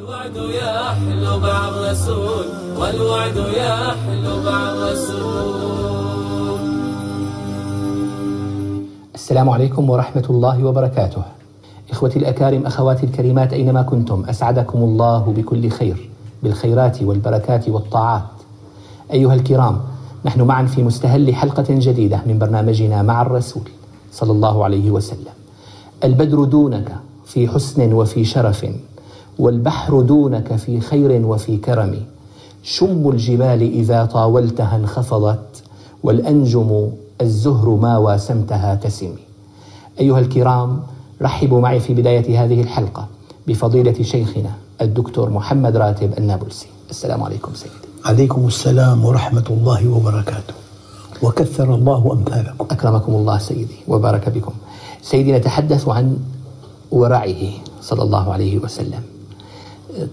الوعد يحلو مع الرسول والوعد يحلو مع الرسول. السلام عليكم ورحمة الله وبركاته. إخوتي الأكارم أخواتي الكريمات أينما كنتم أسعدكم الله بكل خير بالخيرات والبركات والطاعات. أيها الكرام نحن معا في مستهل حلقة جديدة من برنامجنا مع الرسول صلى الله عليه وسلم. البدر دونك في حسن وفي شرف. والبحر دونك في خير وفي كرم. شم الجبال إذا طاولتها انخفضت والأنجم الزهر ما واسمتها تسم أيها الكرام رحبوا معي في بداية هذه الحلقة بفضيلة شيخنا الدكتور محمد راتب النابلسي. السلام عليكم سيدي. عليكم السلام ورحمة الله وبركاته. وكثر الله أمثالكم. أكرمكم الله سيدي وبارك بكم. سيدي نتحدث عن ورعه صلى الله عليه وسلم.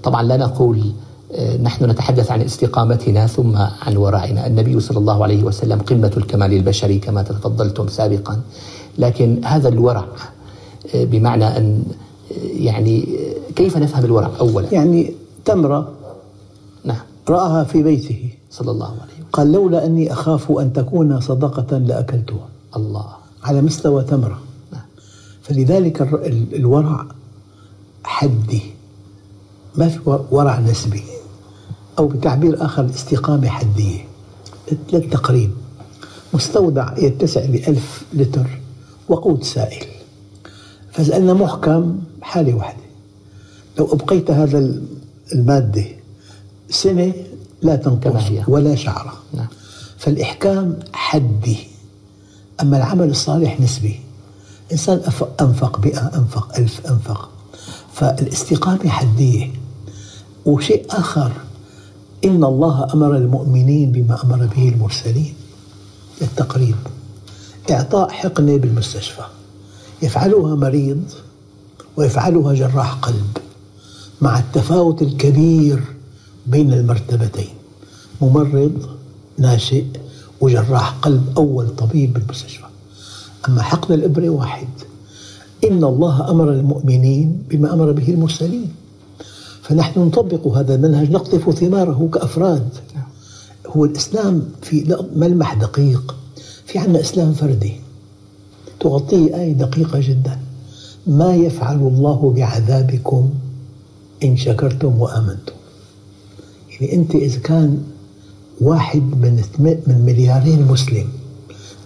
طبعا لا نقول آه، نحن نتحدث عن استقامتنا ثم عن ورعنا النبي صلى الله عليه وسلم قمة الكمال البشري كما تفضلتم سابقا. لكن هذا الورع آه، بمعنى أن آه، يعني كيف نفهم الورع؟ أولا. يعني تمرة نعم. رآها في بيته. صلى الله عليه وسلم. قال لولا أني أخاف أن تكون صدقة لأكلتها. الله. على مستوى تمرة. نعم. فلذلك الورع حدي. ما في ور- ورع نسبي أو بتعبير آخر الاستقامة حدية. للتقريب مستودع يتسع لألف لتر وقود سائل. فإذا محكم حالة واحدة. لو أبقيت هذا ال- المادة سنة لا تنقص. ولا شعرة. نعم. فالإحكام حدي. أما العمل الصالح نسبي. إنسان أنفق مئة أنفق ألف أنفق. فالاستقامة حدية. وشيء آخر. إن الله أمر المؤمنين بما أمر به المرسلين. للتقريب إعطاء حقنة بالمستشفى. يفعلها مريض ويفعلها جراح قلب مع التفاوت الكبير بين المرتبتين. ممرض ناشئ وجراح قلب أول طبيب بالمستشفى. أما حقن الإبرة واحد. إن الله أمر المؤمنين بما أمر به المرسلين. فنحن نطبق هذا المنهج نقطف ثماره كأفراد. هو الإسلام في ملمح دقيق. في عندنا إسلام فردي. تغطيه آية دقيقة جدا. ما يفعل الله بعذابكم إن شكرتم وآمنتم؟ يعني أنت إذا كان واحد من من مليارين مسلم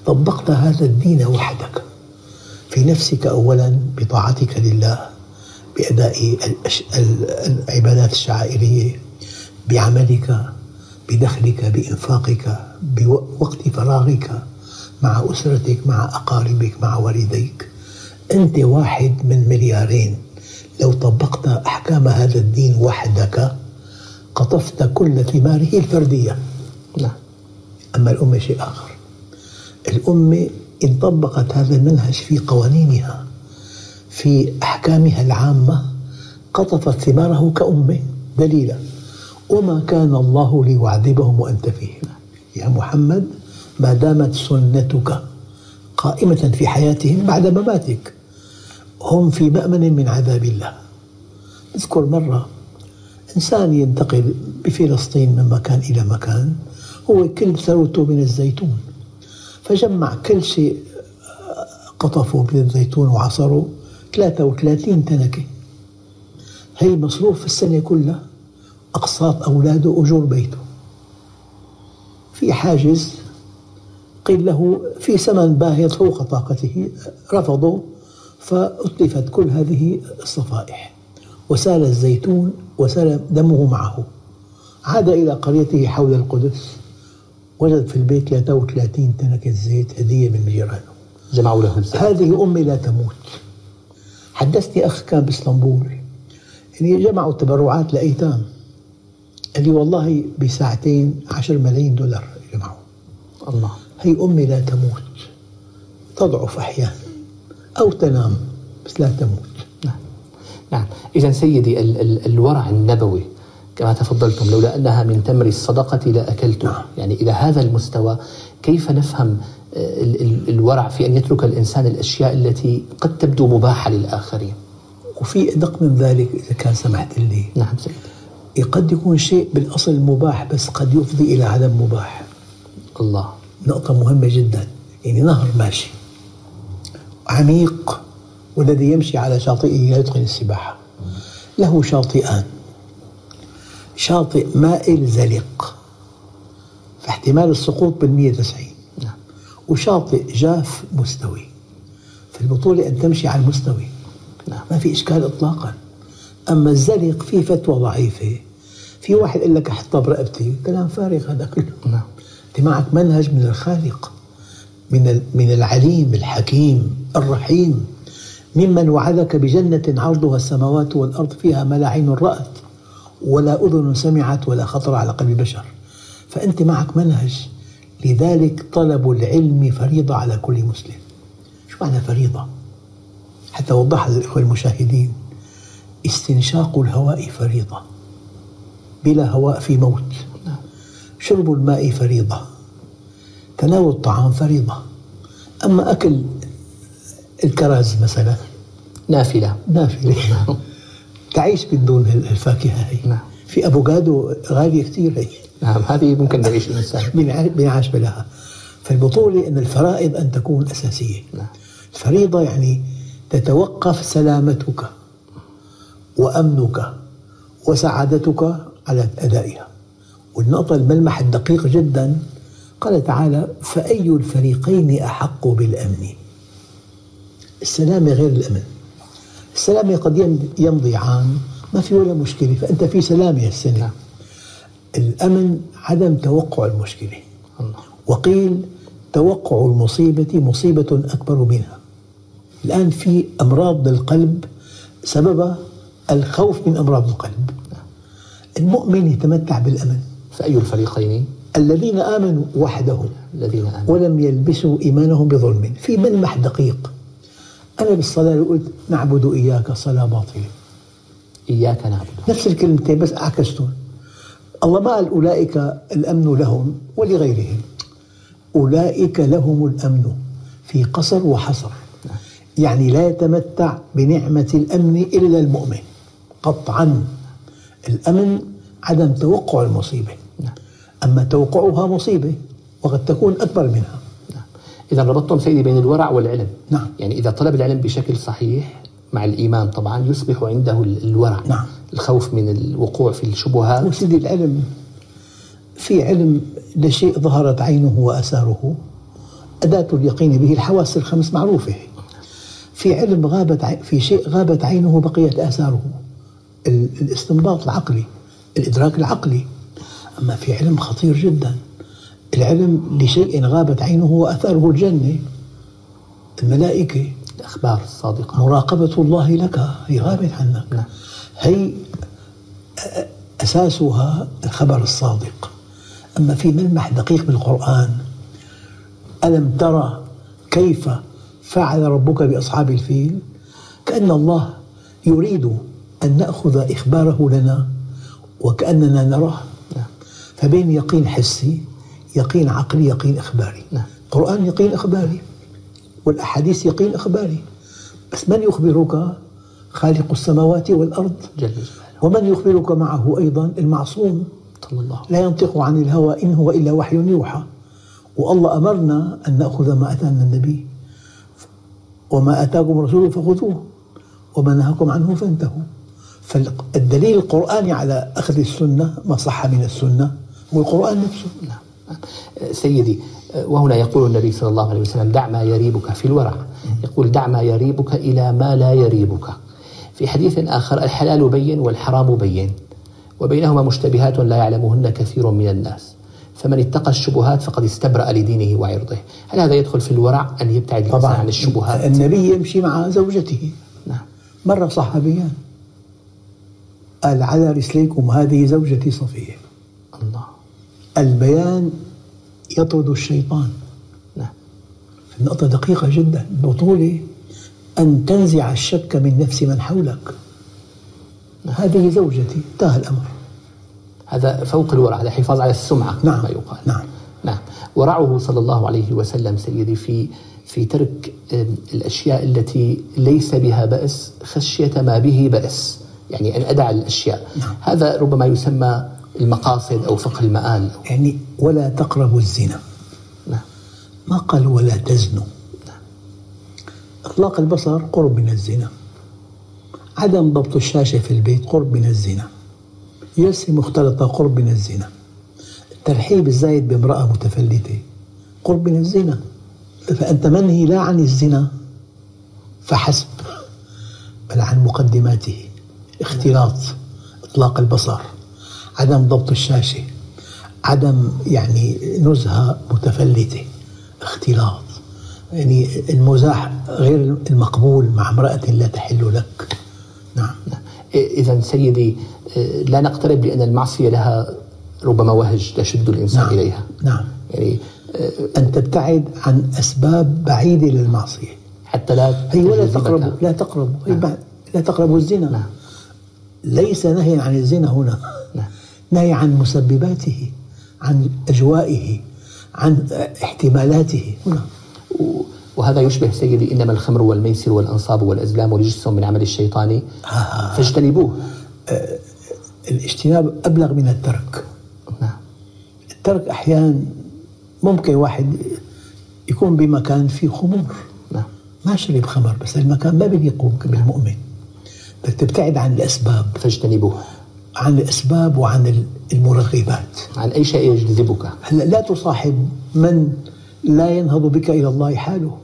طبقت هذا الدين وحدك في نفسك أولا بطاعتك لله. بأداء العبادات الشعائرية بعملك بدخلك بإنفاقك بوقت فراغك مع أسرتك مع أقاربك مع والديك. أنت واحد من مليارين. لو طبقت أحكام هذا الدين وحدك قطفت كل ثماره الفردية. نعم. أما الأمة شيء آخر. الأمة إن طبقت هذا المنهج في قوانينها في أحكامها العامة قطفت ثماره كأمة دليلا. وما كان الله ليعذبهم وأنت فيهم يا محمد ما دامت سنتك قائمة في حياتهم بعد مماتك هم في مأمن من عذاب الله. اذكر مرة إنسان ينتقل بفلسطين من مكان إلى مكان هو كل ثروته من الزيتون. فجمع كل شيء قطفه من الزيتون وعصره 33 تنكة. هي مصروف في السنة كلها؟ أقساط أولاده أجور بيته. في حاجز قيل له في ثمن باهظ فوق طاقته رفضوا فأتلفت كل هذه الصفائح. وسال الزيتون وسال دمه معه. عاد إلى قريته حول القدس. وجد في البيت 33 تنكة زيت هدية من جيرانه جمعوا له الزاد هذه أمي لا تموت. حدثني أخ كان بإسطنبول. يعني جمعوا تبرعات لأيتام. قال لي والله بساعتين عشر ملايين دولار جمعوا. الله. هي أمي لا تموت. تضعف أحيانا. أو تنام بس لا تموت. نعم. نعم. إذا سيدي ال ال الورع النبوي كما تفضلتم لولا أنها من تمر الصدقة لأكلته. نعم. يعني إلى هذا المستوى كيف نفهم الورع في أن يترك الإنسان الأشياء التي قد تبدو مباحة للآخرين. وفي أدق من ذلك إذا كان سمحت لي. نعم سيدي قد يكون شيء بالأصل مباح بس قد يفضي إلى عدم مباح. الله. نقطة مهمة جدا. يعني نهر ماشي. عميق والذي يمشي على شاطئه لا يتقن السباحة. له شاطئان. شاطئ مائل زلق. فاحتمال السقوط بالمية تسعين. وشاطئ جاف مستوي. في البطولة أن تمشي على المستوي نعم. ما في إشكال إطلاقا. أما الزلق في فتوى ضعيفة. في واحد يقول لك أحطها برقبتي. كلام فارغ هذا كله. نعم. أنت معك منهج من الخالق. من من العليم الحكيم الرحيم. ممن وعدك بجنة عرضها السماوات والأرض فيها ما لا عين رأت ولا أذن سمعت ولا خطر على قلب بشر. فأنت معك منهج. لذلك طلب العلم فريضة على كل مسلم. شو معنى فريضة؟ حتى أوضحها للإخوة المشاهدين استنشاق الهواء فريضة بلا هواء في موت. شرب الماء فريضة تناول الطعام فريضة. أما أكل الكرز مثلا نافلة. نافلة. تعيش بدون الفاكهة هي. نعم. في أفوكادو غالية كثير هي. نعم هذه ممكن بينع- بينعاش بلها. فالبطولة أن الفرائض أن تكون أساسية. نعم. الفريضة يعني تتوقف سلامتك وأمنك وسعادتك على أدائها. والنقطة الملمح الدقيق جدا قال تعالى فأي الفريقين أحق بالأمن؟ السلامة غير الأمن. السلامة قد يمضي- عام ما في ولا مشكلة فأنت في سلامة السنة نعم. الأمن عدم توقع المشكلة. وقيل توقع المصيبة مصيبة أكبر منها. الآن في أمراض للقلب سببها الخوف من أمراض القلب. المؤمن يتمتع بالأمن. فأي الفريقين؟ الذين آمنوا وحدهم. الذين آمنوا. ولم يلبسوا إيمانهم بظلم. في ملمح دقيق. أنا بالصلاة لو قلت نعبد إياك صلاة باطلة. إياك نعبد. نفس الكلمتين بس عكستهم. الله ما قال أولئك الأمن لهم ولغيرهم أولئك لهم الأمن في قصر وحصر يعني لا يتمتع بنعمة الأمن إلا المؤمن قطعا الأمن عدم توقع المصيبة. أما توقعها مصيبة وقد تكون أكبر منها نعم. إذا ربطتم سيدي بين الورع والعلم نعم. يعني إذا طلب العلم بشكل صحيح مع الإيمان طبعا يصبح عنده ال- الورع نعم. الخوف من الوقوع في الشبهات. وسيدي العلم في علم لشيء ظهرت عينه وأثاره أداة اليقين به الحواس الخمس معروفة. في علم غابت في شيء غابت عينه بقيت آثاره ال- الاستنباط العقلي الإدراك العقلي. أما في علم خطير جدا العلم لشيء غابت عينه وأثاره الجنة الملائكة الأخبار الصادقة. مراقبة الله لك هي غابت عنك. نعم. هي أساسها الخبر الصادق. أما في ملمح دقيق بالقرآن ألم ترى كيف فعل ربك بأصحاب الفيل؟ كأن الله يريد أن نأخذ إخباره لنا وكأننا نراه. نعم. فبين يقين حسي يقين عقلي يقين إخباري. نعم. القرآن يقين إخباري. والأحاديث يقين إخباري. بس من يخبرك خالق السماوات والأرض؟ جل جلاله. ومن يخبرك معه أيضا؟ المعصوم. الله. لا ينطق عن الهوى إن هو إلا وحي يوحى. والله أمرنا أن نأخذ ما أتانا النبي. وما أتاكم الرسول فخذوه. وما نهاكم عنه فانتهوا. فالدليل القرآني على أخذ السنة ما صح من السنة هو القرآن نفسه. نعم. سيدي وهنا يقول النبي صلى الله عليه وسلم دع ما يريبك في الورع. يقول دع ما يريبك إلى ما لا يريبك. في حديث آخر الحلال بين والحرام بين. وبينهما مشتبهات لا يعلمهن كثير من الناس. فمن اتقى الشبهات فقد استبرأ لدينه وعرضه. هل هذا يدخل في الورع أن يبتعد الإنسان عن الشبهات؟ النبي يمشي مع زوجته. نعم. مرة صحابيان قال على رسليكم هذه زوجتي صفية. الله البيان يطرد الشيطان. نعم النقطة دقيقة جدا. البطولة أن تنزع الشك من نفس من حولك. هذه زوجتي. انتهى الأمر. هذا فوق الورع. هذا حفاظ على السمعة نعم. ما يقال. نعم. نعم. ورعه صلى الله عليه وسلم سيدي في في ترك الأشياء التي ليس بها بأس خشية ما به بأس. يعني أن أدع الأشياء. نعم. هذا ربما يسمى المقاصد أو فقه المآل. يعني ولا تقربوا الزنا. نعم. ما قال ولا تزنوا. نعم. إطلاق البصر قرب من الزنا. عدم ضبط الشاشة في البيت قرب من الزنا. جلسه مختلطه قرب من الزنا. الترحيب الزايد بامرأة متفلتة قرب من الزنا. فأنت منهي لا عن الزنا فحسب. بل عن مقدماته. اختلاط إطلاق البصر. عدم ضبط الشاشة عدم يعني نزهة متفلتة اختلاط. يعني المزاح غير المقبول مع امرأة لا تحل لك. نعم. إذا سيدي لا نقترب لأن المعصية لها ربما وهج تشد الإنسان نعم. إليها. نعم. يعني أن تبتعد عن أسباب بعيدة للمعصية. حتى لا هي ولا تقربوا لا تقربوا نعم. لا تقربوا الزنا. نعم. ليس نهيا عن الزنا هنا. نعم. نهي عن مسبباته عن أجوائه عن احتمالاته. هنا. وهذا يشبه سيدي إنما الخمر والميسر والأنصاب والأزلام رجس من عمل الشيطان. آه. فاجتنبوه. آه الاجتناب أبلغ من الترك. نعم. الترك أحيانا ممكن واحد يكون بمكان فيه خمور. نعم. ما شرب خمر بس المكان ما بيليق بالمؤمن بدك تبتعد عن الأسباب. فاجتنبوه. عن الأسباب وعن المرغبات. عن أي شيء يجذبك؟ هلأ لا تصاحب من لا ينهض بك إلى الله حاله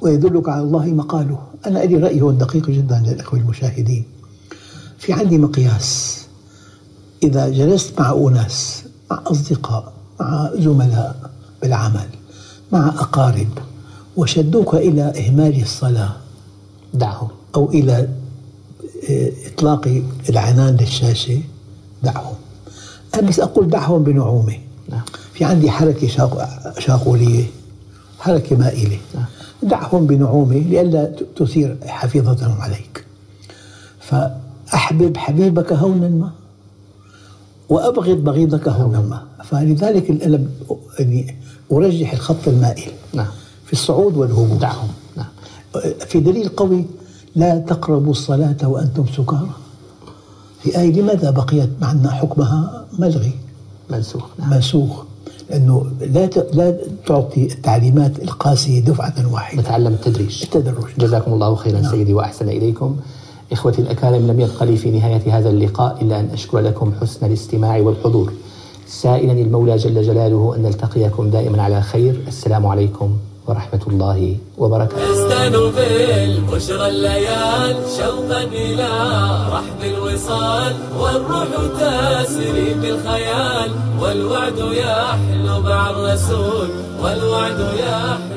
ويدلك على الله مقاله. أنا لي رأي هو دقيق جدا للإخوة المشاهدين. في عندي مقياس. إذا جلست مع أناس مع أصدقاء مع زملاء بالعمل مع أقارب وشدوك إلى إهمال الصلاة دعهم. أو إلى إطلاق العنان للشاشة دعهم بس أقول دعهم بنعومة نعم. في عندي حركة شاقولية حركة مائلة نعم. دعهم بنعومة لئلا تثير حفيظتهم عليك فأحبب حبيبك هونا ما وأبغض بغيضك هونا ما فلذلك أنا يعني أرجح الخط المائل نعم. في الصعود والهبوط دعهم نعم. في دليل قوي لا تقربوا الصلاة وأنتم سكارى. في آية لماذا بقيت معنا حكمها ملغي؟ منسوخ نعم. منسوخ لأنه لا لا تعطي التعليمات القاسية دفعة واحدة. نتعلم التدريج. التدرج جزاكم الله خيرا نعم. سيدي وأحسن إليكم. إخوتي الأكارم لم يبق لي في نهاية هذا اللقاء إلا أن أشكر لكم حسن الاستماع والحضور. سائلا المولى جل جلاله أن نلتقيكم دائما على خير. السلام عليكم. ورحمة الله وبركاته. استنوا بالبشرى الليال شوقا إلى رحب الوصال والروح تسري بالخيال والوعد يحلو مع الرسول والوعد يحلو